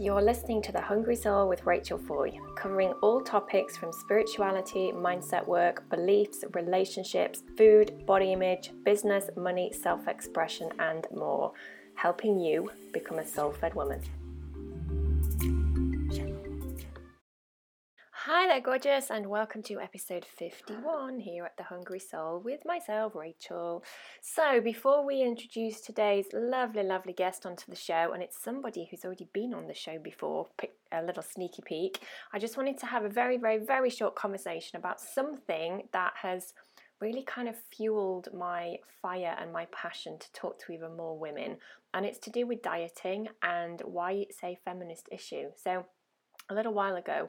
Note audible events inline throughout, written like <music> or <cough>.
You're listening to The Hungry Soul with Rachel Foy, covering all topics from spirituality, mindset work, beliefs, relationships, food, body image, business, money, self expression, and more, helping you become a soul fed woman. There, gorgeous, and welcome to episode 51 here at The Hungry Soul with myself, Rachel. So, before we introduce today's lovely, lovely guest onto the show, and it's somebody who's already been on the show before, a little sneaky peek, I just wanted to have a very, very, very short conversation about something that has really kind of fueled my fire and my passion to talk to even more women, and it's to do with dieting and why it's a feminist issue. So, a little while ago,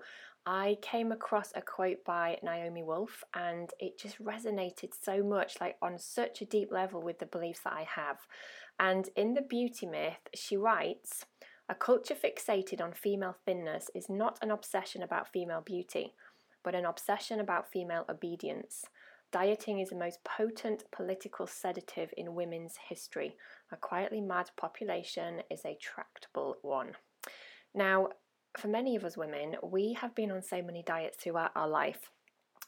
I came across a quote by Naomi Wolf and it just resonated so much, like on such a deep level with the beliefs that I have. And in The Beauty Myth, she writes A culture fixated on female thinness is not an obsession about female beauty, but an obsession about female obedience. Dieting is the most potent political sedative in women's history. A quietly mad population is a tractable one. Now, for many of us women, we have been on so many diets throughout our life.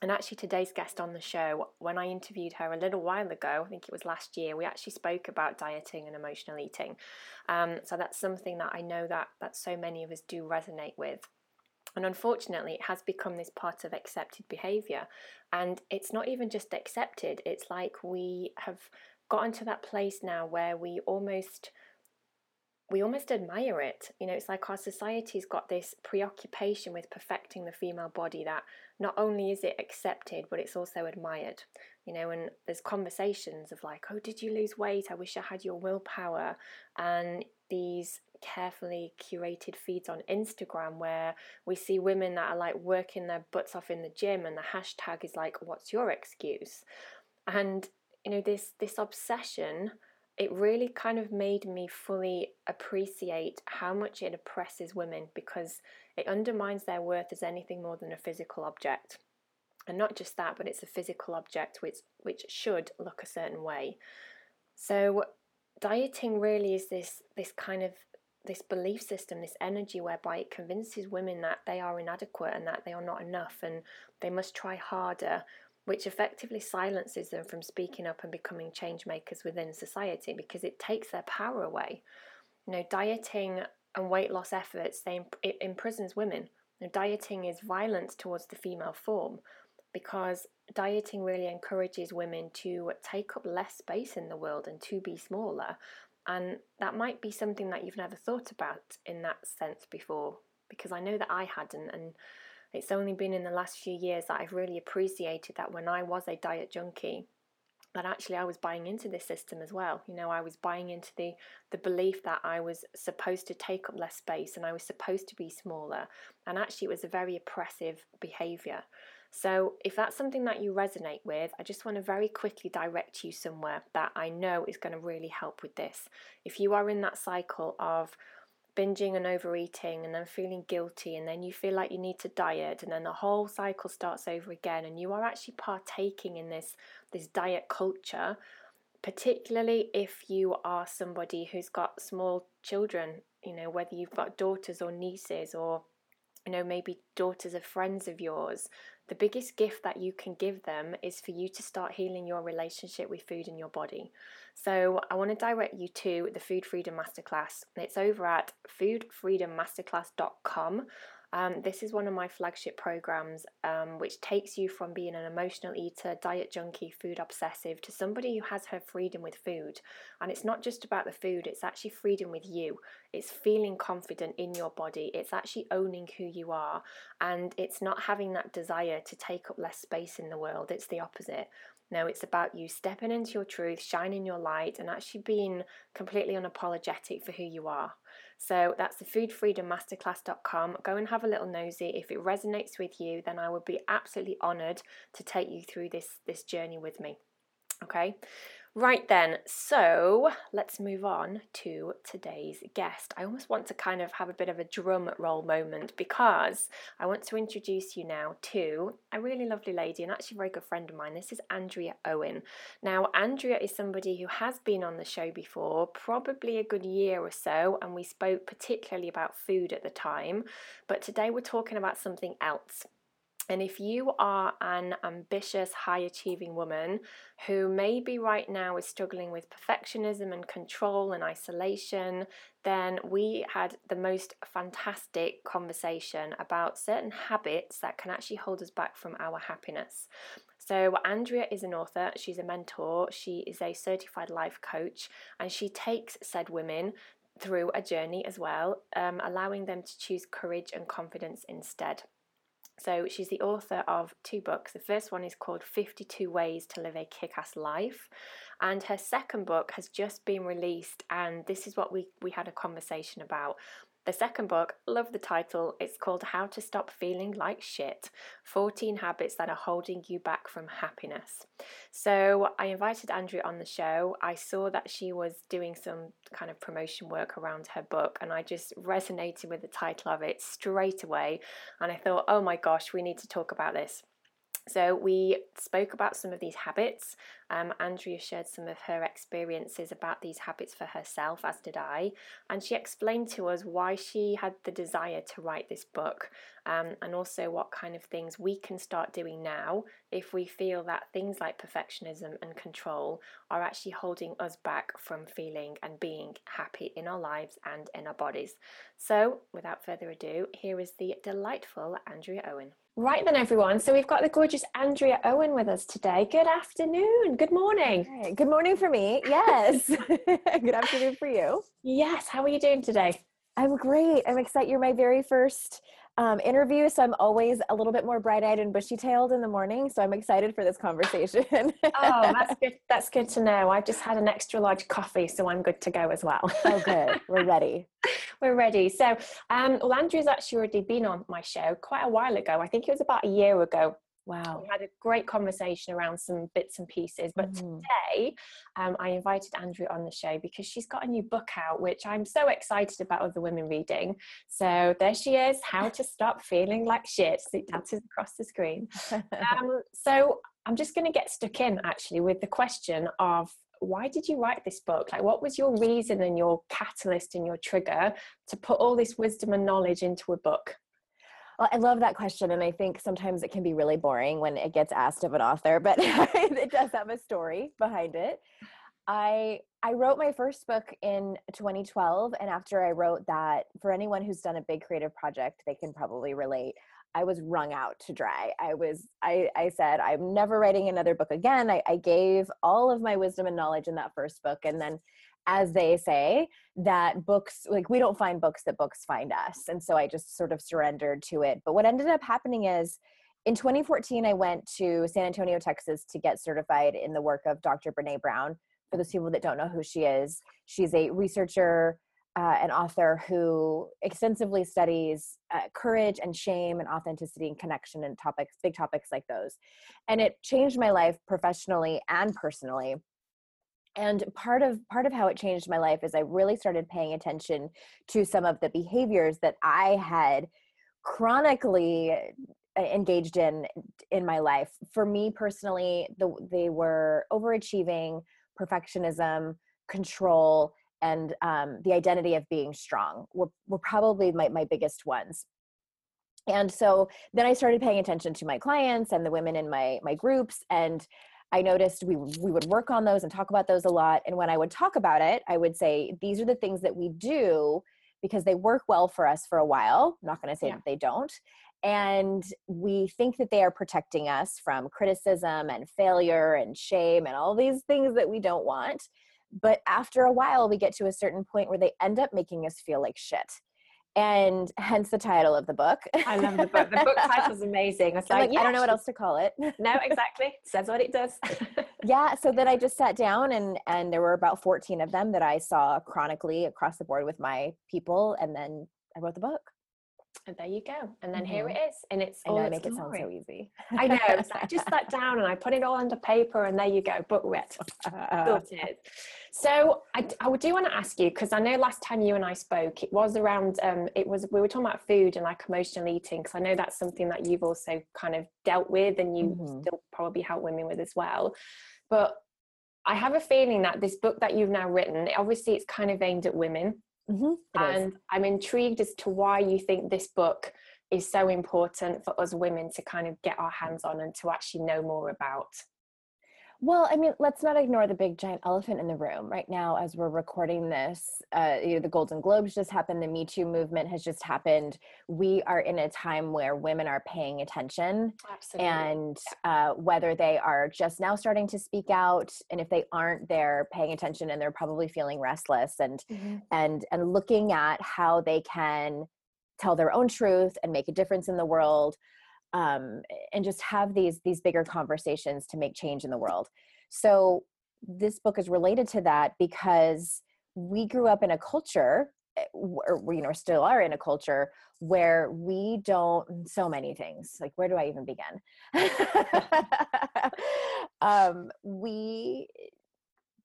And actually, today's guest on the show, when I interviewed her a little while ago, I think it was last year, we actually spoke about dieting and emotional eating. Um, so that's something that I know that that so many of us do resonate with. And unfortunately, it has become this part of accepted behavior. And it's not even just accepted, it's like we have gotten to that place now where we almost we almost admire it. You know, it's like our society's got this preoccupation with perfecting the female body that not only is it accepted, but it's also admired. You know, and there's conversations of like, oh, did you lose weight? I wish I had your willpower. And these carefully curated feeds on Instagram where we see women that are like working their butts off in the gym and the hashtag is like, what's your excuse? And, you know, this this obsession it really kind of made me fully appreciate how much it oppresses women because it undermines their worth as anything more than a physical object. And not just that, but it's a physical object which which should look a certain way. So dieting really is this this kind of this belief system, this energy whereby it convinces women that they are inadequate and that they are not enough and they must try harder which effectively silences them from speaking up and becoming change makers within society because it takes their power away. You know, dieting and weight loss efforts they it imprisons women. You know, dieting is violence towards the female form because dieting really encourages women to take up less space in the world and to be smaller. And that might be something that you've never thought about in that sense before, because I know that I hadn't. And it's only been in the last few years that I've really appreciated that when I was a diet junkie, that actually I was buying into this system as well. You know, I was buying into the the belief that I was supposed to take up less space and I was supposed to be smaller. And actually it was a very oppressive behavior. So, if that's something that you resonate with, I just want to very quickly direct you somewhere that I know is going to really help with this. If you are in that cycle of binging and overeating and then feeling guilty and then you feel like you need to diet and then the whole cycle starts over again and you are actually partaking in this this diet culture particularly if you are somebody who's got small children you know whether you've got daughters or nieces or you know maybe daughters of friends of yours the biggest gift that you can give them is for you to start healing your relationship with food in your body. So, I want to direct you to the Food Freedom Masterclass. It's over at foodfreedommasterclass.com. Um, this is one of my flagship programs, um, which takes you from being an emotional eater, diet junkie, food obsessive to somebody who has her freedom with food. And it's not just about the food, it's actually freedom with you. It's feeling confident in your body, it's actually owning who you are, and it's not having that desire to take up less space in the world. It's the opposite. No, it's about you stepping into your truth, shining your light, and actually being completely unapologetic for who you are. So that's the foodfreedommasterclass.com. Go and have a little nosy. If it resonates with you, then I would be absolutely honored to take you through this, this journey with me. Okay. Right then, so let's move on to today's guest. I almost want to kind of have a bit of a drum roll moment because I want to introduce you now to a really lovely lady and actually a very good friend of mine. This is Andrea Owen. Now, Andrea is somebody who has been on the show before, probably a good year or so, and we spoke particularly about food at the time. But today we're talking about something else. And if you are an ambitious, high achieving woman who maybe right now is struggling with perfectionism and control and isolation, then we had the most fantastic conversation about certain habits that can actually hold us back from our happiness. So, Andrea is an author, she's a mentor, she is a certified life coach, and she takes said women through a journey as well, um, allowing them to choose courage and confidence instead. So she's the author of two books. The first one is called 52 Ways to Live a Kick Ass Life. And her second book has just been released, and this is what we, we had a conversation about. The second book, love the title, it's called How to Stop Feeling Like Shit 14 Habits That Are Holding You Back from Happiness. So I invited Andrea on the show. I saw that she was doing some kind of promotion work around her book, and I just resonated with the title of it straight away. And I thought, oh my gosh, we need to talk about this. So, we spoke about some of these habits. Um, Andrea shared some of her experiences about these habits for herself, as did I. And she explained to us why she had the desire to write this book um, and also what kind of things we can start doing now if we feel that things like perfectionism and control are actually holding us back from feeling and being happy in our lives and in our bodies. So, without further ado, here is the delightful Andrea Owen. Right then, everyone. So we've got the gorgeous Andrea Owen with us today. Good afternoon. Good morning. Hey, good morning for me. Yes. <laughs> <laughs> good afternoon for you. Yes. How are you doing today? I'm great. I'm excited. You're my very first um, interview, so I'm always a little bit more bright-eyed and bushy-tailed in the morning. So I'm excited for this conversation. oh, <laughs> that's good. That's good to know. I've just had an extra large coffee, so I'm good to go as well. oh, good. We're ready. We're ready. So, um, well, Andrea's actually already been on my show quite a while ago. I think it was about a year ago. Wow. We had a great conversation around some bits and pieces. But mm. today, um, I invited Andrea on the show because she's got a new book out, which I'm so excited about other women reading. So there she is How to Stop Feeling Like Shit. It <laughs> dances across the screen. <laughs> um, so I'm just going to get stuck in actually with the question of why did you write this book? Like, what was your reason and your catalyst and your trigger to put all this wisdom and knowledge into a book? Well, I love that question. And I think sometimes it can be really boring when it gets asked of an author, but <laughs> it does have a story behind it. I I wrote my first book in 2012 and after I wrote that for anyone who's done a big creative project they can probably relate I was wrung out to dry. I was, I, I said, I'm never writing another book again. I, I gave all of my wisdom and knowledge in that first book. And then, as they say, that books, like we don't find books, that books find us. And so I just sort of surrendered to it. But what ended up happening is in 2014, I went to San Antonio, Texas to get certified in the work of Dr. Brene Brown. For those people that don't know who she is, she's a researcher uh, an author who extensively studies uh, courage and shame and authenticity and connection and topics, big topics like those. And it changed my life professionally and personally. And part of part of how it changed my life is I really started paying attention to some of the behaviors that I had chronically uh, engaged in in my life. For me personally, the, they were overachieving, perfectionism, control, and um, the identity of being strong were, were probably my, my biggest ones and so then i started paying attention to my clients and the women in my my groups and i noticed we we would work on those and talk about those a lot and when i would talk about it i would say these are the things that we do because they work well for us for a while I'm not going to say yeah. that they don't and we think that they are protecting us from criticism and failure and shame and all these things that we don't want but after a while we get to a certain point where they end up making us feel like shit and hence the title of the book. I love the book. The book <laughs> title is amazing. It's like, like yeah, I don't know what else to call it. <laughs> no, exactly. Says what it does. <laughs> yeah. So then I just sat down and and there were about 14 of them that I saw chronically across the board with my people. And then I wrote the book. And there you go. And then mm-hmm. here it is. And it's I know, all I make it sound so easy. <laughs> I know. So I just sat <laughs> down and I put it all under paper and there you go, book writ. <laughs> Sorted. So I, I do want to ask you, because I know last time you and I spoke, it was around, um, it was, we were talking about food and like emotional eating, because I know that's something that you've also kind of dealt with and you mm-hmm. still probably help women with as well. But I have a feeling that this book that you've now written, obviously it's kind of aimed at women Mm-hmm. And I'm intrigued as to why you think this book is so important for us women to kind of get our hands on and to actually know more about. Well, I mean, let's not ignore the big giant elephant in the room right now as we're recording this. Uh, you know, the Golden Globes just happened, the Me Too movement has just happened. We are in a time where women are paying attention, Absolutely. and uh, whether they are just now starting to speak out, and if they aren't, they're paying attention and they're probably feeling restless and mm-hmm. and and looking at how they can tell their own truth and make a difference in the world um, and just have these these bigger conversations to make change in the world so this book is related to that because we grew up in a culture eh, or you know still are in a culture where we don't so many things like where do i even begin <laughs> um, we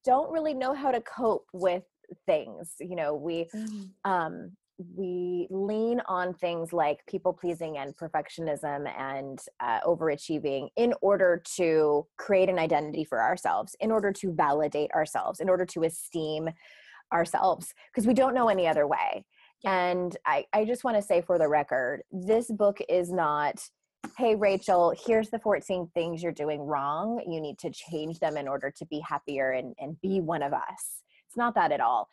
don't really know how to cope with things you know we mm. um, we lean on things like people pleasing and perfectionism and uh, overachieving in order to create an identity for ourselves, in order to validate ourselves, in order to esteem ourselves, because we don't know any other way. And I, I just want to say for the record, this book is not, hey, Rachel, here's the 14 things you're doing wrong. You need to change them in order to be happier and, and be one of us. It's not that at all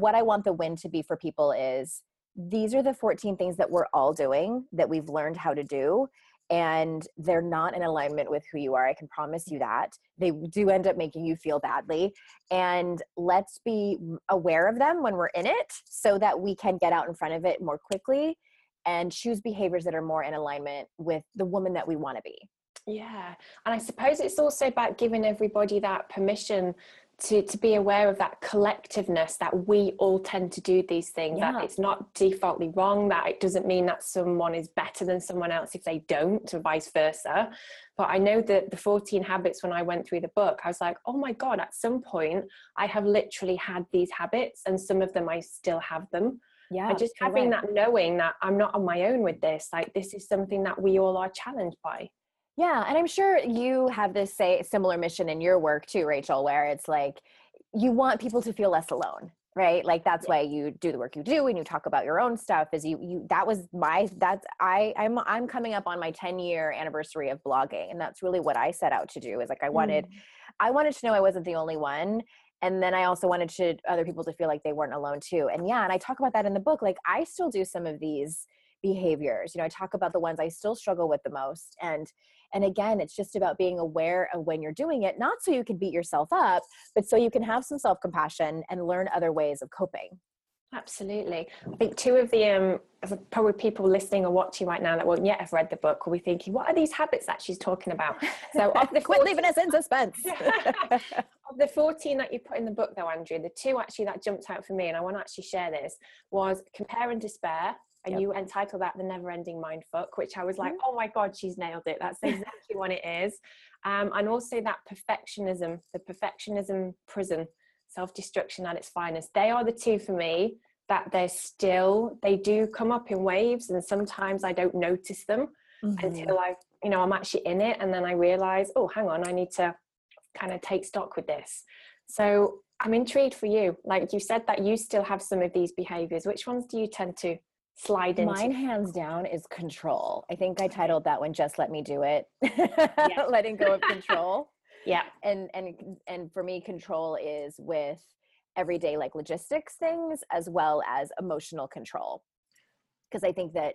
what I want the win to be for people is these are the 14 things that we're all doing that we've learned how to do and they're not in alignment with who you are. I can promise you that. They do end up making you feel badly. And let's be aware of them when we're in it so that we can get out in front of it more quickly and choose behaviors that are more in alignment with the woman that we want to be. Yeah. And I suppose it's also about giving everybody that permission to to be aware of that collectiveness that we all tend to do these things yeah. that it's not defaultly wrong that it doesn't mean that someone is better than someone else if they don't or vice versa but i know that the 14 habits when i went through the book i was like oh my god at some point i have literally had these habits and some of them i still have them yeah and just having right. that knowing that i'm not on my own with this like this is something that we all are challenged by yeah, and I'm sure you have this say similar mission in your work too, Rachel, where it's like you want people to feel less alone, right? Like that's why you do the work you do and you talk about your own stuff is you you that was my that's I I'm I'm coming up on my 10 year anniversary of blogging and that's really what I set out to do is like I wanted mm. I wanted to know I wasn't the only one and then i also wanted to other people to feel like they weren't alone too and yeah and i talk about that in the book like i still do some of these behaviors you know i talk about the ones i still struggle with the most and and again, it's just about being aware of when you're doing it, not so you can beat yourself up, but so you can have some self compassion and learn other ways of coping. Absolutely. I think two of the um, probably people listening or watching right now that won't yet have read the book will be thinking, what are these habits that she's talking about? So, <laughs> of the 14, quit leaving us in suspense. <laughs> of the 14 that you put in the book, though, Andrea, the two actually that jumped out for me, and I want to actually share this, was compare and despair and yep. you entitle that the never ending mind fuck which i was like mm-hmm. oh my god she's nailed it that's exactly what it is um, and also that perfectionism the perfectionism prison self-destruction at its finest they are the two for me that they're still they do come up in waves and sometimes i don't notice them mm-hmm. until i you know i'm actually in it and then i realize oh hang on i need to kind of take stock with this so i'm intrigued for you like you said that you still have some of these behaviors which ones do you tend to slide into? Mine, hands down, is control. I think I titled that one "Just Let Me Do It," yeah. <laughs> letting go of control. <laughs> yeah, and and and for me, control is with everyday like logistics things as well as emotional control, because I think that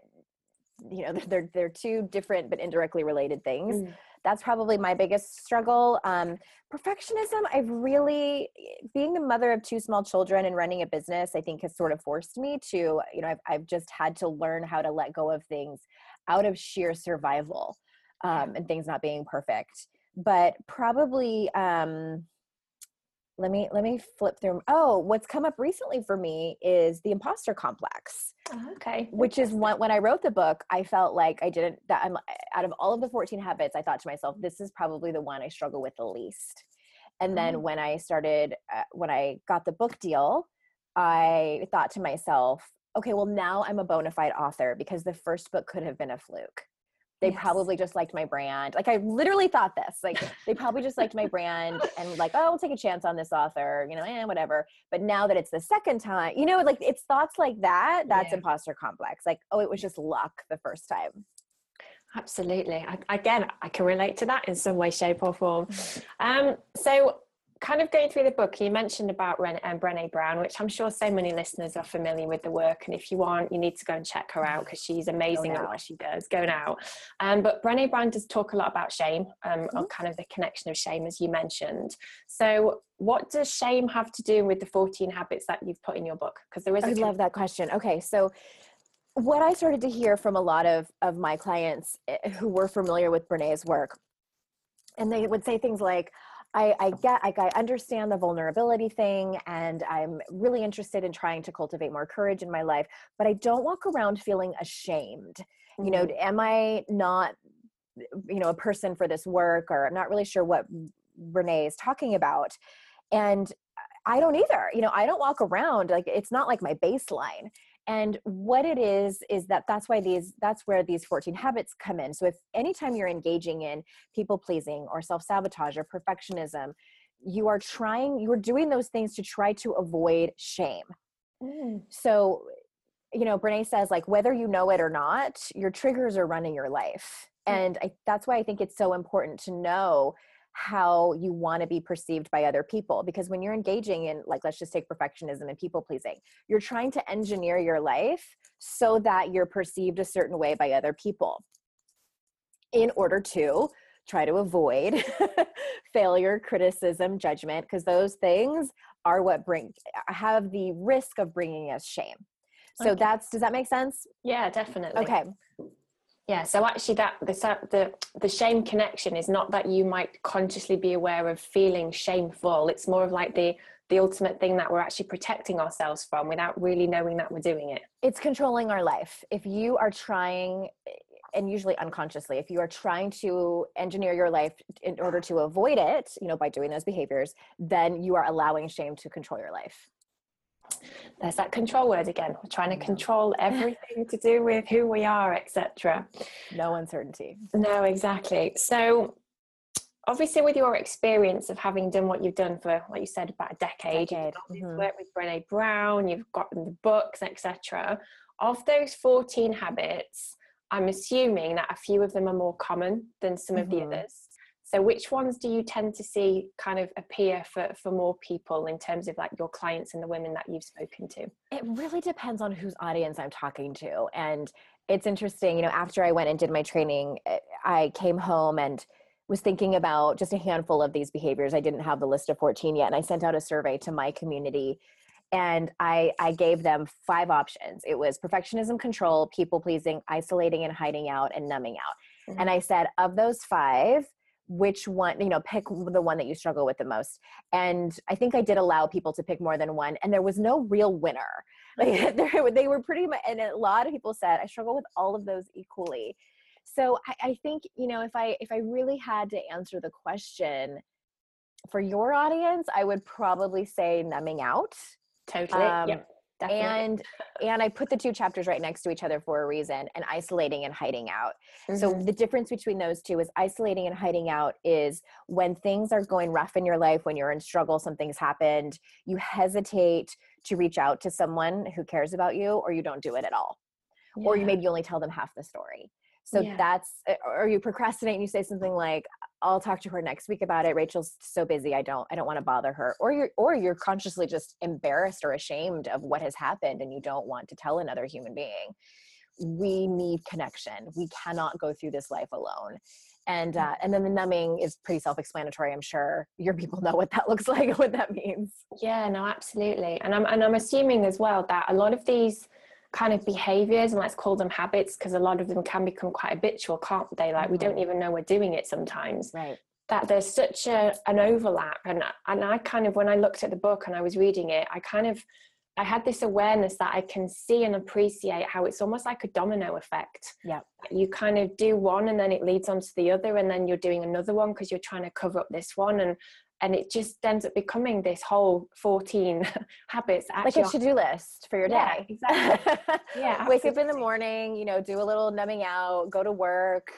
you know <laughs> they're they're two different but indirectly related things. Mm that's probably my biggest struggle um, perfectionism i've really being the mother of two small children and running a business i think has sort of forced me to you know i've, I've just had to learn how to let go of things out of sheer survival um, and things not being perfect. But probably um, let me let me flip through oh what's come up recently for me is the imposter complex oh, okay which is one when i wrote the book i felt like i didn't that i'm out of all of the 14 habits i thought to myself this is probably the one i struggle with the least. And then mm-hmm. when i started uh, when i got the book deal i thought to myself okay well now i'm a bona fide author because the first book could have been a fluke they yes. probably just liked my brand. Like I literally thought this. Like they probably just liked my brand and like, oh, we'll take a chance on this author, you know, and eh, whatever. But now that it's the second time, you know, like it's thoughts like that. That's yeah. imposter complex. Like, oh, it was just luck the first time. Absolutely. I, again, I can relate to that in some way, shape, or form. Mm-hmm. Um, so kind of going through the book, you mentioned about Ren- um, Brene Brown, which I'm sure so many listeners are familiar with the work. And if you aren't, you need to go and check her out because she's amazing at what she does. Go now. Um, but Brene Brown does talk a lot about shame, um, mm-hmm. or kind of the connection of shame, as you mentioned. So, what does shame have to do with the 14 habits that you've put in your book? Because there is. I love that question. Okay, so what I started to hear from a lot of of my clients eh, who were familiar with Brene's work, and they would say things like I, I get like I understand the vulnerability thing and I'm really interested in trying to cultivate more courage in my life, but I don't walk around feeling ashamed. Mm-hmm. You know, mm-hmm. am I not you know a person for this work or I'm not really sure what Renee is talking about. And I don't either. You know, I don't walk around like it's not like my baseline and what it is is that that's why these that's where these 14 habits come in so if anytime you're engaging in people pleasing or self-sabotage or perfectionism you are trying you're doing those things to try to avoid shame mm. so you know brene says like whether you know it or not your triggers are running your life mm. and I, that's why i think it's so important to know how you want to be perceived by other people because when you're engaging in like let's just take perfectionism and people pleasing you're trying to engineer your life so that you're perceived a certain way by other people. In order to try to avoid <laughs> failure criticism judgment because those things are what bring have the risk of bringing us shame. So okay. that's does that make sense? Yeah definitely. okay yeah so actually that the, the the shame connection is not that you might consciously be aware of feeling shameful. It's more of like the the ultimate thing that we're actually protecting ourselves from without really knowing that we're doing it. It's controlling our life. If you are trying and usually unconsciously if you are trying to engineer your life in order to avoid it you know by doing those behaviors then you are allowing shame to control your life there's that control word again we're trying to control <laughs> everything to do with who we are etc no uncertainty no exactly so obviously with your experience of having done what you've done for like you said about a decade, decade. you've mm-hmm. worked with Brene Brown you've gotten the books etc of those 14 habits I'm assuming that a few of them are more common than some mm-hmm. of the mm-hmm. others so which ones do you tend to see kind of appear for, for more people in terms of like your clients and the women that you've spoken to? It really depends on whose audience I'm talking to. And it's interesting, you know, after I went and did my training, eh, I came home and was thinking about just a handful of these behaviors. I didn't have the list of 14 yet. And I sent out a survey to my community and I, I gave them five options. It was perfectionism, control, people pleasing, isolating and hiding out, and numbing out. Mm-hmm. And I said, of those five, which one you know pick the one that you struggle with the most and i think i did allow people to pick more than one and there was no real winner. <laughs> Like they were pretty much and a lot of people said i struggle with all of those equally. So I, I think you know if i if i really had to answer the question for your audience i would probably say numbing out. Totally um, yeah Definitely. And and I put the two chapters right next to each other for a reason and isolating and hiding out. Mm-hmm. So the difference between those two is isolating and hiding out is when things are going rough in your life, when you're in struggle, something's happened, you hesitate to reach out to someone who cares about you or you don't do it at all. Yeah. Or you maybe only tell them half the story. So yeah. that's eh, or you procrastinate and you say something like I'll talk to her next week about it. Rachel's so busy. I don't I don't want to bother her. Or you're or you're consciously just embarrassed or ashamed of what has happened and you don't want to tell another human being. We need connection. We cannot go through this life alone. And uh, and then the numbing is pretty self-explanatory. I'm sure your people know what that <laughs> looks like, what that means. Yeah, no, absolutely. And I'm and I'm assuming as well that a lot of these kind of behaviors and let's call them habits because a lot of them can become quite habitual can't they like we don't mm-hmm. even know we're doing it sometimes right that there's such a an overlap and and I kind of when I looked at the book and I was reading it I kind of I had this awareness that I can see and appreciate how it's almost like a domino effect. Yeah. You kind of do one and then it leads on to the other and then you're doing another one because you're trying to cover up this one and and it just ends up becoming this whole 14 <laughs> habits like a to-do list for your yeah, day. exactly. <laughs> Yeah wake up in the morning you know do a little numbing out go to work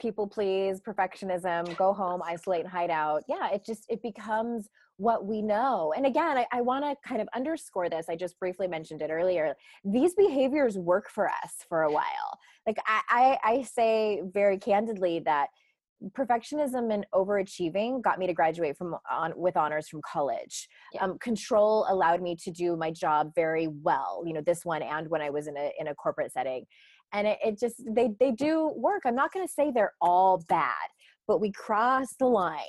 people please perfectionism go home isolate and hide out. Yeah it just it becomes what we know. And again i, I want to kind of underscore this i just briefly mentioned it earlier. These behaviors work for us for a while. Like i i, I say very candidly that perfectionism and overachieving got me to graduate from on with honors from college yeah. um, control allowed me to do my job very well you know this one and when i was in a in a corporate setting and it, it just they they do work i'm not going to say they're all bad but we cross the line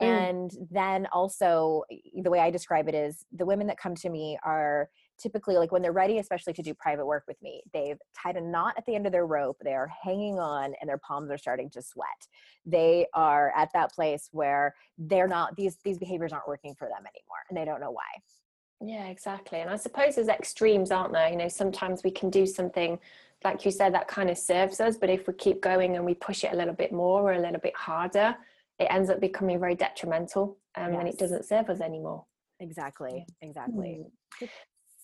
mm. and then also the way i describe it is the women that come to me are typically like when they're ready especially to do private work with me they've tied a knot at the end of their rope they are hanging on and their palms are starting to sweat. They are at that place where they're not these these behaviors aren't working for them anymore and they don't know why. Yeah exactly and i suppose there's extremes aren't there? You know sometimes we can do something like you said that kind of serves us but if we keep going and we push it a little bit more or a little bit harder it ends up becoming very detrimental um, yes. and it doesn't serve us anymore. Exactly exactly. Mm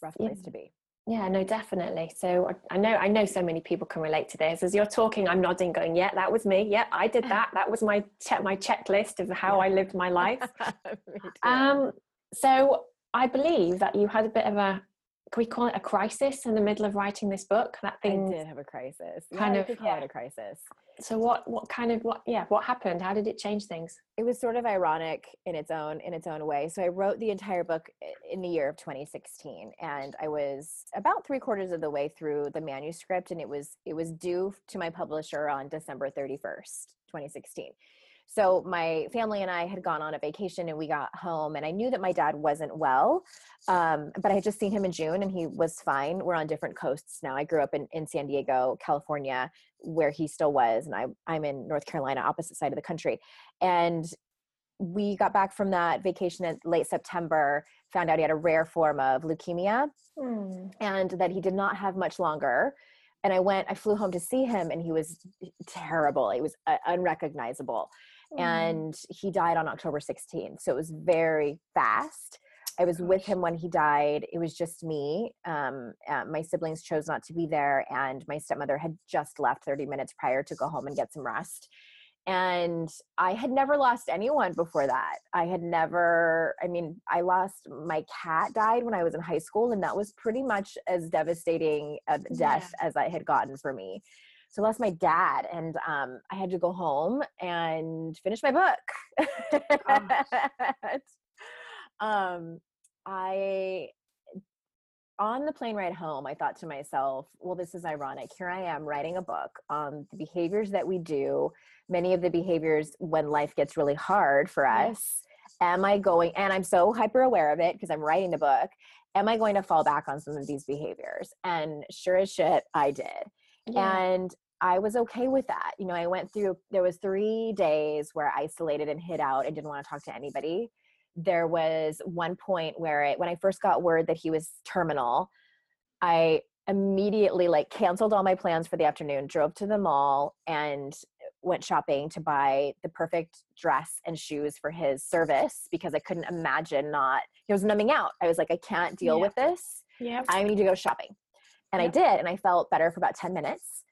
rough place yeah. to be. Yeah no definitely. So I, I, know i know so many people can relate to this. As you're talking i'm nodding going yeah that was me. Yeah i did that. That was my check my checklist of how i lived my <laughs> life. <laughs> Um so i believe that you had a bit of a we call it a crisis in the middle of writing this book that thing i did have a crisis. Kind yeah, of call yeah. it a crisis. So what what kind of what yeah what happened? How did it change things? It was sort of ironic in its own in its own way. So i wrote the entire book in the year of 2016 and i was about three quarters of the way through the manuscript and it was it was due to my publisher on december 31st 2016 so my family and I had gone on a vacation and we got home and I knew that my dad wasn't well. Um, but I had just seen him in June and he was fine. We're on different coasts now. I grew up in, in San Diego, California, where he still was. And I, I'm in North Carolina, opposite side of the country. And we got back from that vacation in late September, found out he had a rare form of leukemia mm. and that he did not have much longer and I went, I flew home to see him, and he was terrible. He was uh, unrecognizable. Mm. And he died on October 16th. So it was very fast. I was with him when he died. It was just me. Um, uh, my siblings chose not to be there, and my stepmother had just left 30 minutes prior to go home and get some rest. And I had never lost anyone before that. I had never, I mean, I lost my cat died when I was in high school, and that was pretty much as devastating a death yeah. as I had gotten for me so I lost my dad and um, I had to go home and finish my book. <laughs> um, I on the plane ride home, I thought to myself, well, this is ironic. Here I am writing a book on the behaviors that we do, many of the behaviors when life gets really hard for us. Am I going, and I'm so hyper aware of it because I'm writing the book, am I going to fall back on some of these behaviors? And sure as shit, I did. Yeah. And I was okay with that. You know, I went through there was 3 days where I isolated and hid out and didn't want to talk to anybody. There was one point where it, when I first got word that he was terminal, I immediately like canceled all my plans for the afternoon, drove to the mall and went shopping to buy the perfect dress and shoes for his service because I couldn't imagine not he was numbing out. I was like I can't deal yeah. with this. Yeah. I need to go shopping. And yep. I did and I felt better for about 10 minutes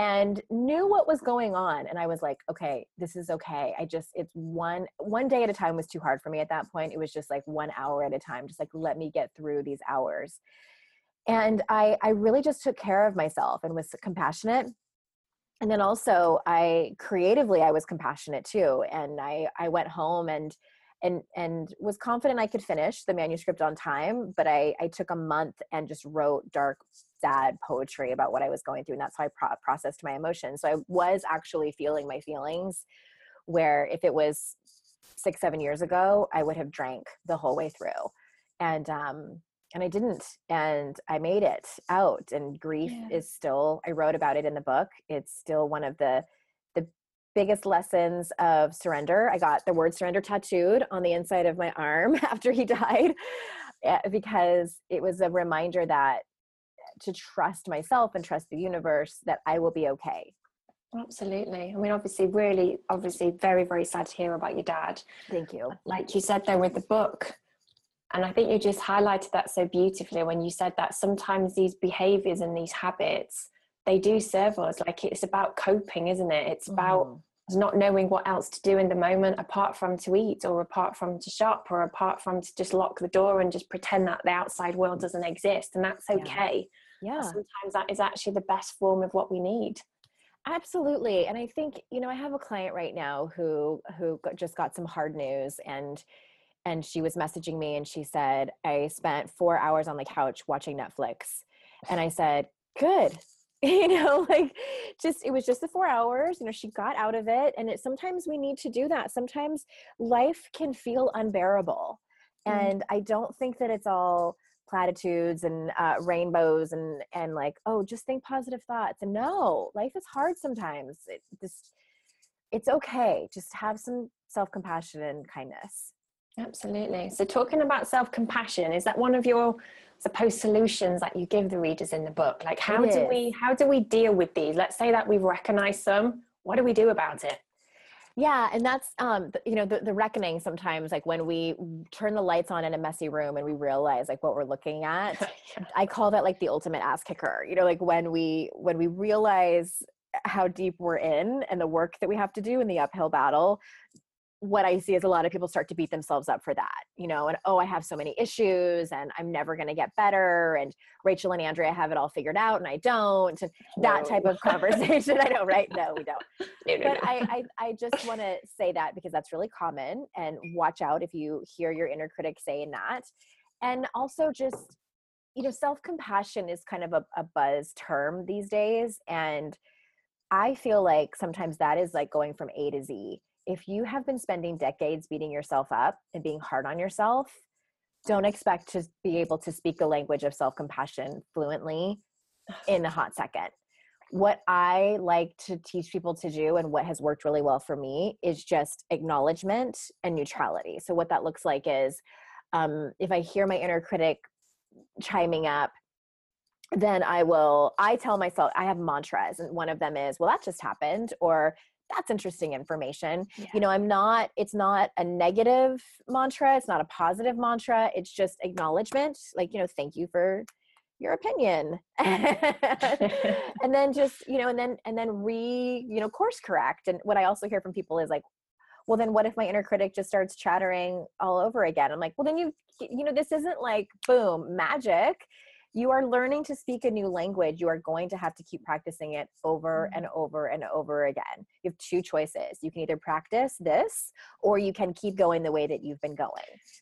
and knew what was going on and i was like okay this is okay. I just it's one one day at a time was too hard for me at that point it was just like one hour at a time just like let me get through these hours. And i i really just took care of myself and was compassionate. And then also i creatively i was compassionate too and i i went home and and and was confident I could finish the manuscript on time, but I I took a month and just wrote dark sad poetry about what I was going through and that's how I pro- processed my emotions. So I was actually feeling my feelings where if it was 6 7 years ago, I would have drank the whole way through. And um and I didn't and I made it out and grief yeah. is still I wrote about it in the book. It's still one of the the biggest lessons of surrender. I got the word surrender tattooed on the inside of my arm <laughs> after he died eh, because it was a reminder that to trust myself and trust the universe that I will be okay. Absolutely. I mean, obviously, really, obviously, very, very sad to hear about your dad. Thank you. Like you said there with the book, and I think you just highlighted that so beautifully when you said that sometimes these behaviors and these habits, they do serve us. Like it's about coping, isn't it? It's about mm not knowing what else to do in the moment apart from to eat or apart from to shop or apart from to just lock the door and just pretend that the outside world doesn't exist and that's okay yeah, yeah. sometimes that is actually the best form of what we need absolutely and i think you know i have a client right now who who just got some hard news and and she was messaging me and she said i spent four hours on the couch watching netflix and i said good <laughs> you know like just it was just the four hours you know she got out of it and it sometimes we need to do that. Sometimes life can feel unbearable mm. and i don't think that it's all platitudes and uh, rainbows and and like oh just think positive thoughts. And no life is hard sometimes. It just it's okay. Just have some self-compassion and kindness absolutely. So talking about self-compassion is that one of your supposed solutions that you give the readers in the book? Like how do we how do we deal with these? Let's say that we've recognized some. What do we do about it? Yeah and that's um you know the, the reckoning sometimes like when we turn the lights on in a messy room and we realize like what we're looking at <laughs> i call that like the ultimate ass kicker. You know like when we when we realize how deep we're in and the work that we have to do in the uphill battle what I see is a lot of people start to beat themselves up for that, you know, and oh, I have so many issues and I'm never going to get better. And Rachel and Andrea have it all figured out and I don't. And that type of conversation. <laughs> I know, right? No, we don't. <laughs> No, no, but no. I, I, I just want to say that because that's really common and watch out if you hear your inner critic saying that. And also just, you know, self compassion is kind of a, a buzz term these days. And I feel like sometimes that is like going from A to Z if you have been spending decades beating yourself up and being hard on yourself, don't expect to be able to speak the language of self compassion fluently in a <sighs> hot second. What I like to teach people to do and what has worked really well for me is just acknowledgement and neutrality. So, what that looks like is um, if I hear my inner critic chiming up, then I will, I tell myself, I have mantras, and one of them is, well, that just happened, or that's interesting information. Yeah. You know, I'm not, it's not a negative mantra, it's not a positive mantra, it's just acknowledgement, like, you know, thank you for your opinion <laughs> and then just you know and then and then re you know course correct and what i also hear from people is like well then what if my inner critic just starts chattering all over again i'm like well then you you know this isn't like boom magic you are learning to speak a new language. You are going to have to keep practicing it over mm-hmm. and over and over again. You have two choices. You can either practice this or you can keep going the way that you've been going.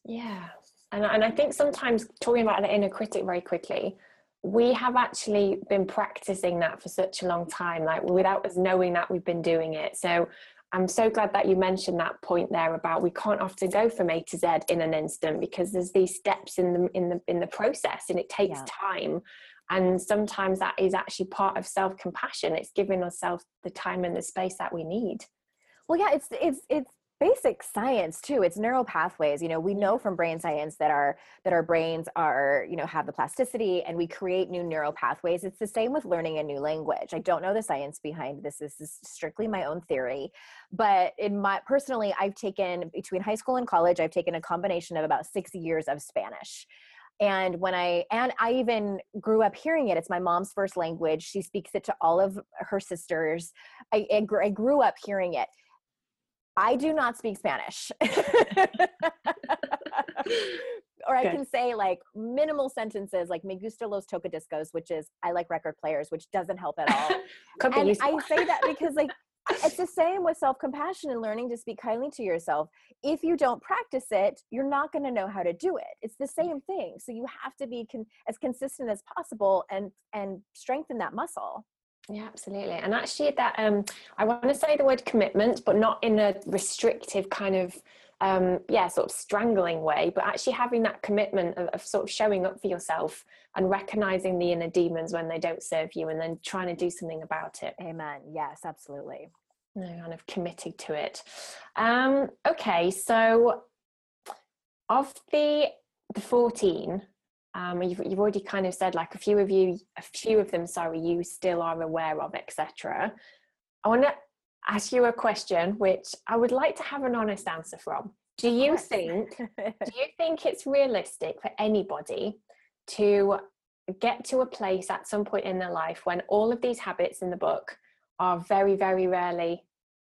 Yeah. And, and I think sometimes talking about the inner critic very quickly, we have actually been practicing that for such a long time, like without us knowing that we've been doing it. So I'm so glad that you mentioned that point there about we can't often go from A to Z in an instant because there's these steps in the in the in the process and it takes yeah. time. And sometimes that is actually part of self-compassion. It's giving ourselves the time and the space that we need. Well, yeah, it's it's it's basic science too it's neural pathways you know we know from brain science that our that our brains are you know have the plasticity and we create new neural pathways. It's the same with learning a new language. I don't know the science behind this this is strictly my own theory but in my personally i've taken between high school and college i've taken a combination of about six years of spanish. And when i and i even grew up hearing it it's my mom's first language she speaks it to all of her sisters. I, I grew up hearing it I do not speak Spanish. <laughs> or I can say like minimal sentences like me gusta los tocadiscos, which is I like record players, which doesn't help at all. <laughs> and I say that because like it's the same with self-compassion and learning to speak kindly to yourself. If you don't practice it, you're not going to know how to do it. It's the same thing. So you have to be con- as consistent as possible and and strengthen that muscle. Yeah, absolutely. And actually, that um, I want to say the word commitment, but not in a restrictive kind of, um, yeah, sort of strangling way, but actually having that commitment of, of sort of showing up for yourself and recognizing the inner demons when they don't serve you and then trying to do something about it. Amen. Yes, absolutely. no kind of committed to it um okay so of the the 14 um you've, you've already kind of said like a few of you a few of them sorry you still are aware of etc i want to ask you a question which i would like to have an honest answer from. Do you think <laughs> do you think it's realistic for anybody to get to a place at some point in their life when all of these habits in the book are very very rarely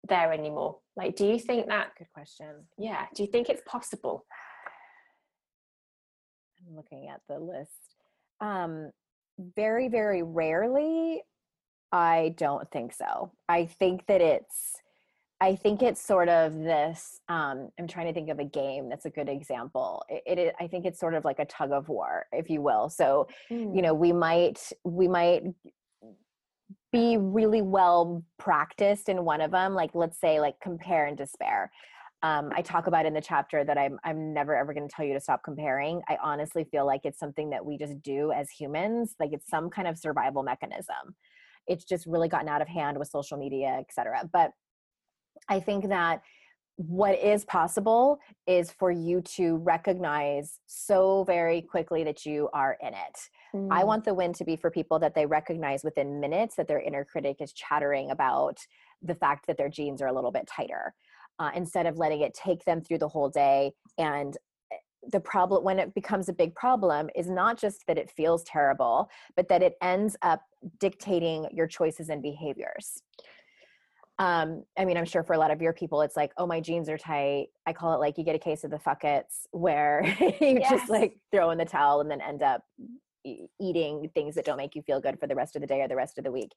there anymore? Like do you think that good question. Yeah do you think it's possible i'm looking at the list um very very rarely i don't think so i think that it's I think it's sort of this. Um, I'm trying to think of a game that's a good example. It, it I think it's sort of like a tug of war, if you will. So, mm. you know, we might we might be really well practiced in one of them. Like, let's say, like compare and despair. Um, I talk about in the chapter that I'm I'm never ever going to tell you to stop comparing. I honestly feel like it's something that we just do as humans. Like it's some kind of survival mechanism. It's just really gotten out of hand with social media, etc. But I think that what is possible is for you to recognize so very quickly that you are in it. Mm. I want the win to be for people that they recognize within minutes that their inner critic is chattering about the fact that their jeans are a little bit tighter uh, instead of letting it take them through the whole day. And eh, the problem, when it becomes a big problem, is not just that it feels terrible, but that it ends up dictating your choices and behaviors um, I mean, I'm sure for a lot of your people, it's like, oh, my jeans are tight. I call it like you get a case of the fuckets where <laughs> you yes. just like throw in the towel and then end up eating things that don't make you feel good for the rest of the day or the rest of the week.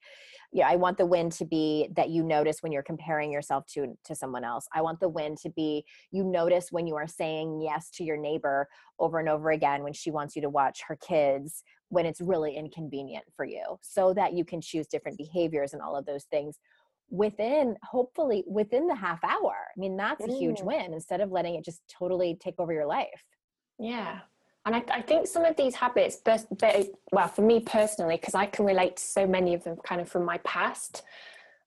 Yeah, I want the win to be that you notice when you're comparing yourself to to someone else. I want the win to be you notice when you are saying yes to your neighbor over and over again when she wants you to watch her kids when it's really inconvenient for you so that you can choose different behaviors and all of those things within hopefully within the half hour i mean that's a huge mm. win instead of letting it just totally take over your life yeah and I, I think some of these habits well for me personally because i can relate to so many of them kind of from my past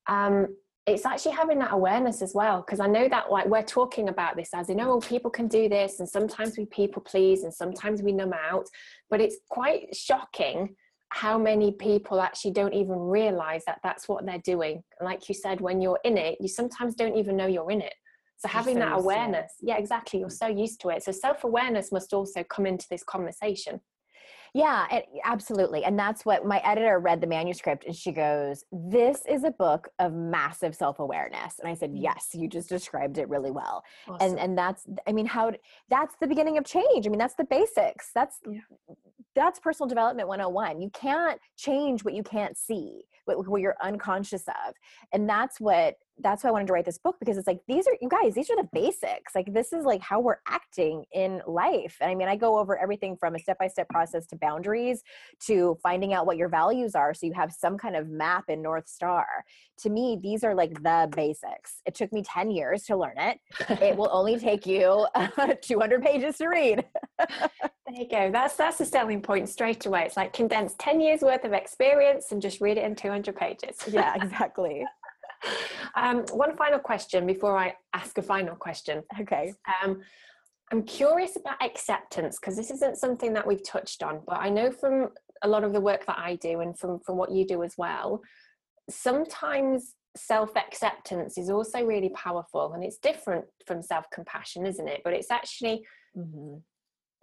um, it's actually having that awareness as well because i know that like we're talking about this as you know oh, people can do this and sometimes we people please and sometimes we numb out but it's quite shocking how many people actually don't even realize that that's what they're doing. like you said, when you're in it, you sometimes don't even know you're in it. So having so that awareness, yeah, exactly. You're so used to it. So self awareness must also come into this conversation. Yeah, it, absolutely. And that's what my editor read the manuscript and she goes, This is a book of massive self awareness. And I said, mm. Yes, you just described it really well. Awesome. And and that's, I mean, how, that's the beginning of change. I mean, that's the basics. That's, yeah. that's personal development 101. You can't change what you can't see, what, what you're unconscious of. And that's what that's why I wanted to write this book because it's like these are you guys these are the basics. Like this is like how we're acting in life. And I mean I go over everything from a step by step process to boundaries to finding out what your values are so you have some kind of map and north star. To me these are like the basics. It took me 10 years to learn it. It will only take you uh, <laughs> 200 pages to read. <laughs> There you go. That's that's the selling point straight away. It's like condense 10 years worth of experience and just read it in 200 pages. Yeah <laughs> exactly um, one final question before I ask a final question. Okay. Um, I'm curious about acceptance because this isn't something that we've touched on, but I know from a lot of the work that I do and from, from what you do as well, sometimes self acceptance is also really powerful and it's different from self compassion, isn't it? But it's actually. Mm-hmm.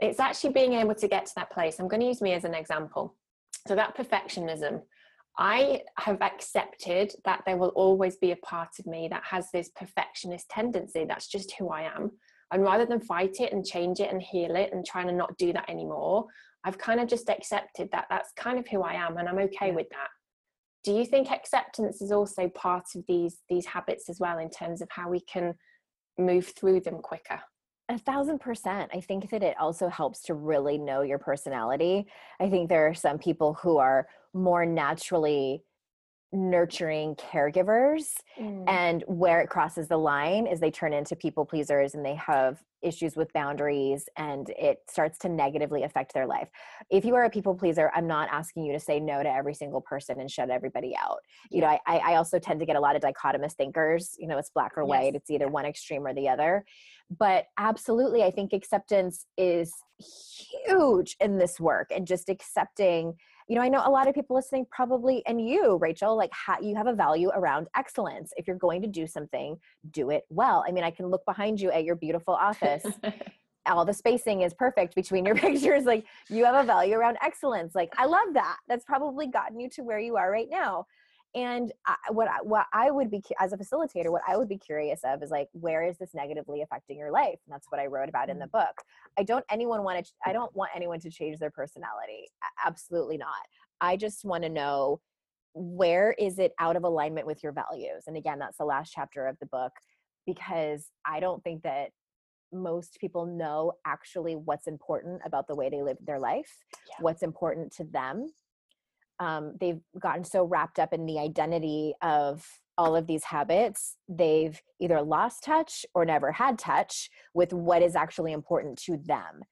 It's actually being able to get to that place. I'm going to use me as an example. So, that perfectionism, I have accepted that there will always be a part of me that has this perfectionist tendency. That's just who I am. And rather than fight it and change it and heal it and trying to not do that anymore, I've kind of just accepted that that's kind of who I am and I'm okay with that. Do you think acceptance is also part of these these habits as well in terms of how we can move through them quicker? A thousand percent. I think that it also helps to really know your personality. I think there are some people who are more naturally nurturing caregivers Mm. and where it crosses the line is they turn into people pleasers and they have issues with boundaries and it starts to negatively affect their life. If you are a people pleaser i'm not asking you to say no to every single person and shut everybody out. You know I, I also tend to get a lot of dichotomous thinkers you know it's black or Yes. white it's either one extreme or the other. But absolutely i think acceptance is huge in this work and just accepting you know i know a lot of people listening probably and you rachel like ha- you have a value around excellence. If you're going to do something do it well. I mean i can look behind you at your beautiful office. <laughs> All the spacing is perfect between your <laughs> pictures. Like you have a value around excellence. Like i love that. That's probably gotten you to where you are right now and I, what I, what I would be as a facilitator what I would be curious of is like where is this negatively affecting your life? And that's what I wrote about in the mm. book. I don't anyone want to I don't want anyone to change their personality. Absolutely not. I just want to know where is it out of alignment with your values? And again that's the last chapter of the book because I don't think that most people know actually what's important about the way they live their life, Yeah. what's important to them. Um, they've gotten so wrapped up in the identity of all of these habits, they've either lost touch or never had touch with what is actually important to them.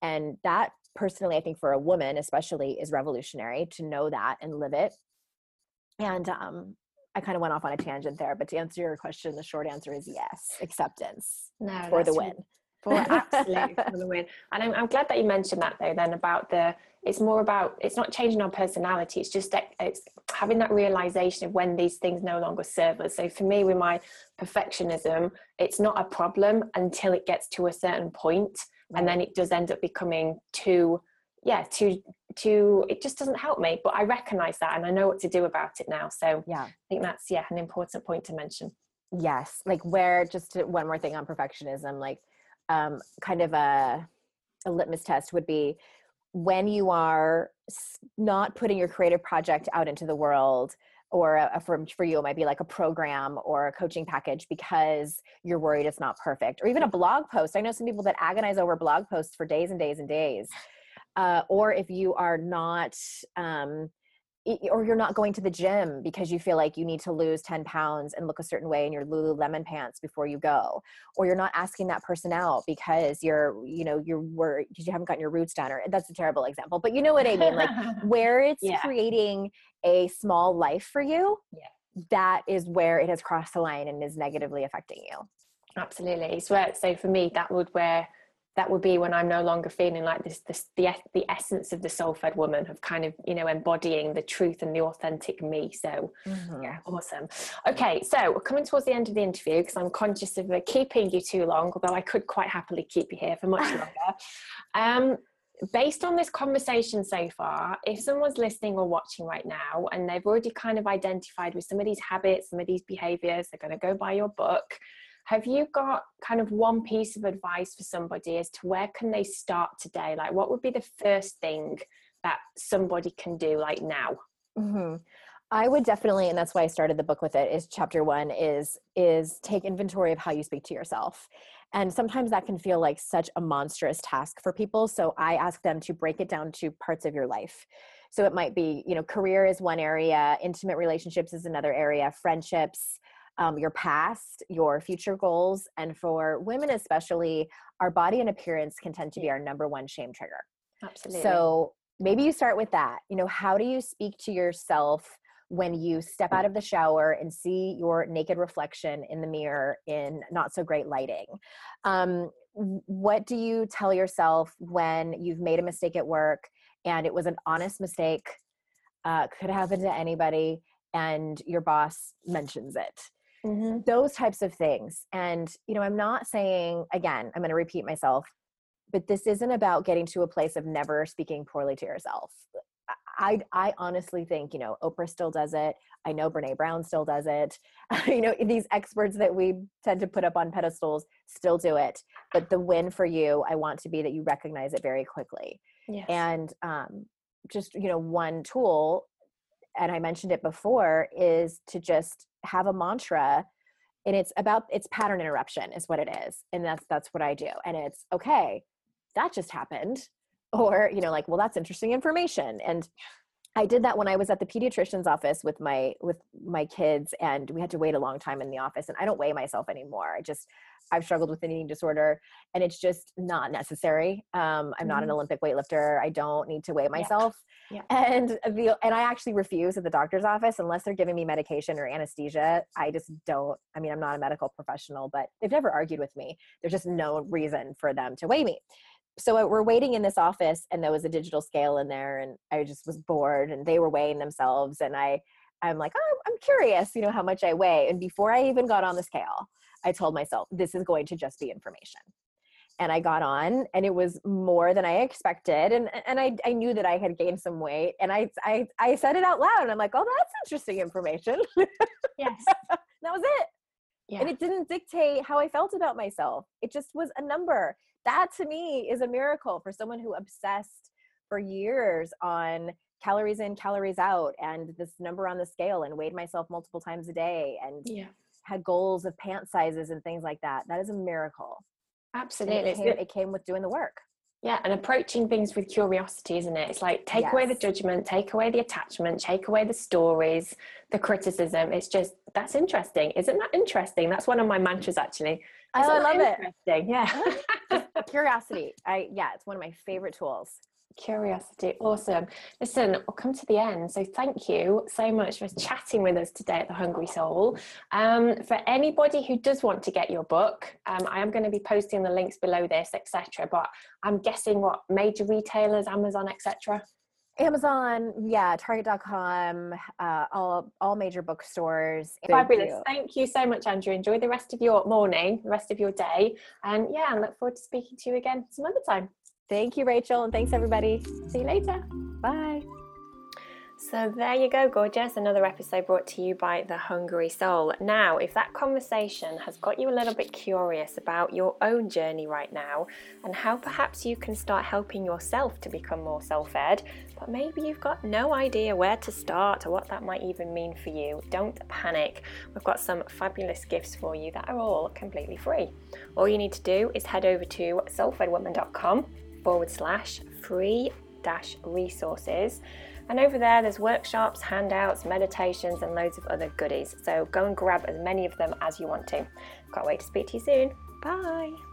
And that, personally, I think for a woman, especially, is revolutionary to know that and live it. And um, I kind of went off on a tangent there, but to answer your question, the short answer is yes, acceptance no, for the win. For <laughs> absolutely for the win. And I'm, I'm glad that you mentioned that though. Then about the, it's more about it's not changing our personality. It's just it's having that realization of when these things no longer serve us. So for me, with my perfectionism, it's not a problem until it gets to a certain point, and then it does end up becoming too, yeah, too, too. It just doesn't help me. But I recognize that, and I know what to do about it now. So Yeah. I think that's yeah an important point to mention. Yes. Like where just to, one more thing on perfectionism, like um, kind of a, a litmus test would be when you are not putting your creative project out into the world or a, a- for, for you it might be like a program or a coaching package because you're worried it's not perfect or even a blog post. I know some people that agonize over blog posts for days and days and days. Uh, or if you are not um, or you're not going to the gym because you feel like you need to lose 10 pounds and look a certain way in your lululemon pants before you go or you're not asking that person out because you're you know you're worried because you haven't gotten your roots done or that's a terrible example but you know what i mean like <laughs> where it's Yeah. creating a small life for you Yeah. that is where it has crossed the line and is negatively affecting you Absolutely. Where so for me that would where that would be when I'm no longer feeling like this this the the essence of the soul fed woman of kind of you know embodying the truth and the authentic me. So yeah, awesome. Okay, so we're coming towards the end of the interview because I'm conscious of uh, keeping you too long, although I could quite happily keep you here for much <laughs> longer. Um, based on this conversation so far, if someone's listening or watching right now and they've already kind of identified with some of these habits, some of these behaviors, they're going to go buy your book. Have you got kind of one piece of advice for somebody as to where can they start today? Like, what would be the first thing that somebody can do like now? hmm I would definitely, and that's why I started the book with it. Is chapter one is is take inventory of how you speak to yourself, and sometimes that can feel like such a monstrous task for people. So I ask them to break it down to parts of your life. So it might be, you know, career is one area, intimate relationships is another area, friendships, um, your past, your future goals, and for women especially, our body and appearance can tend to be our number one shame trigger. Absolutely. So maybe you start with that. You know, how do you speak to yourself when you step out of the shower and see your naked reflection in the mirror in not so great lighting? Um, what do you tell yourself when you've made a mistake at work and it was an honest mistake? Uh, could happen to anybody, and your boss mentions it Mhm. those types of things and you know i'm not saying again i'm going to repeat myself but this isn't about getting to a place of never speaking poorly to yourself i i honestly think you know oprah still does it i know brene brown still does it <laughs> you know these experts that we tend to put up on pedestals still do it but the win for you i want to be that you recognize it very quickly Yes. and um, just you know one tool and i mentioned it before is to just have a mantra and it's about it's pattern interruption is what it is and that's that's what i do and it's okay that just happened <laughs> or you know like well that's interesting information and I did that when I was at the pediatrician's office with my with my kids and we had to wait a long time in the office and I don't weigh myself anymore. I just I've struggled with an eating disorder and it's just not necessary. Um, I'm not an Mhm. Olympic weightlifter. I don't need to weigh myself. Yeah. And the and I actually refuse at the doctor's office unless they're giving me medication or anesthesia. I just don't. I mean, I'm not a medical professional, but they've never argued with me. There's just no reason for them to weigh me. So uh, we're waiting in this office, and there was a digital scale in there, and I just was bored, and they were weighing themselves, and I, I'm like, oh, I'm curious, you know, how much I weigh. And before I even got on the scale, I told myself this is going to just be information and I got on and it was more than I expected and and I I knew that I had gained some weight and I I I said it out loud and I'm like, "Oh, that's interesting information." Yes. <laughs> that was it. Yeah. And it didn't dictate how I felt about myself. It just was a number. That to me is a miracle for someone who obsessed for years on calories in, calories out and this number on the scale and weighed myself multiple times a day and yeah. had goals of pant sizes and things like that. That is a miracle. Absolutely. it came, it came with doing the work. Yeah, and approaching things with curiosity, isn't it? It's like take away the judgment, take away the attachment, take away the stories, the criticism. It's just that's interesting. Isn't that interesting? That's one of my mantras actually. I love it. Interesting. Yeah. <laughs> Curiosity. I yeah, it's one of my favorite tools. Curiosity, awesome. Listen, we'll come to the end. So, thank you so much for chatting with us today at the Hungry Soul. Um, for anybody who does want to get your book, um, I am going to be posting the links below this, etc. But I'm guessing what major retailers, Amazon, etc. Amazon, yeah, Target.com, uh, all all major bookstores. Thank Fabulous. you. Thank you so much, Andrea. Enjoy the rest of your morning, the rest of your day. And yeah, I look forward to speaking to you again some other time. Thank you, Rachel, and thanks everybody. See you later. Bye. So there you go, gorgeous. Another episode brought to you by The Hungry Soul. Now, if that conversation has got you a little bit curious about your own journey right now and how perhaps you can start helping yourself to become more self ed, but maybe you've got no idea where to start or what that might even mean for you, don't panic. We've got some fabulous gifts for you that are all completely free. All you need to do is head over to soulfedwoman.com forward slash free dash resources. And over there, there's workshops, handouts, meditations, and loads of other goodies. So go and grab as many of them as you want to. Can't wait to speak to you soon. Bye.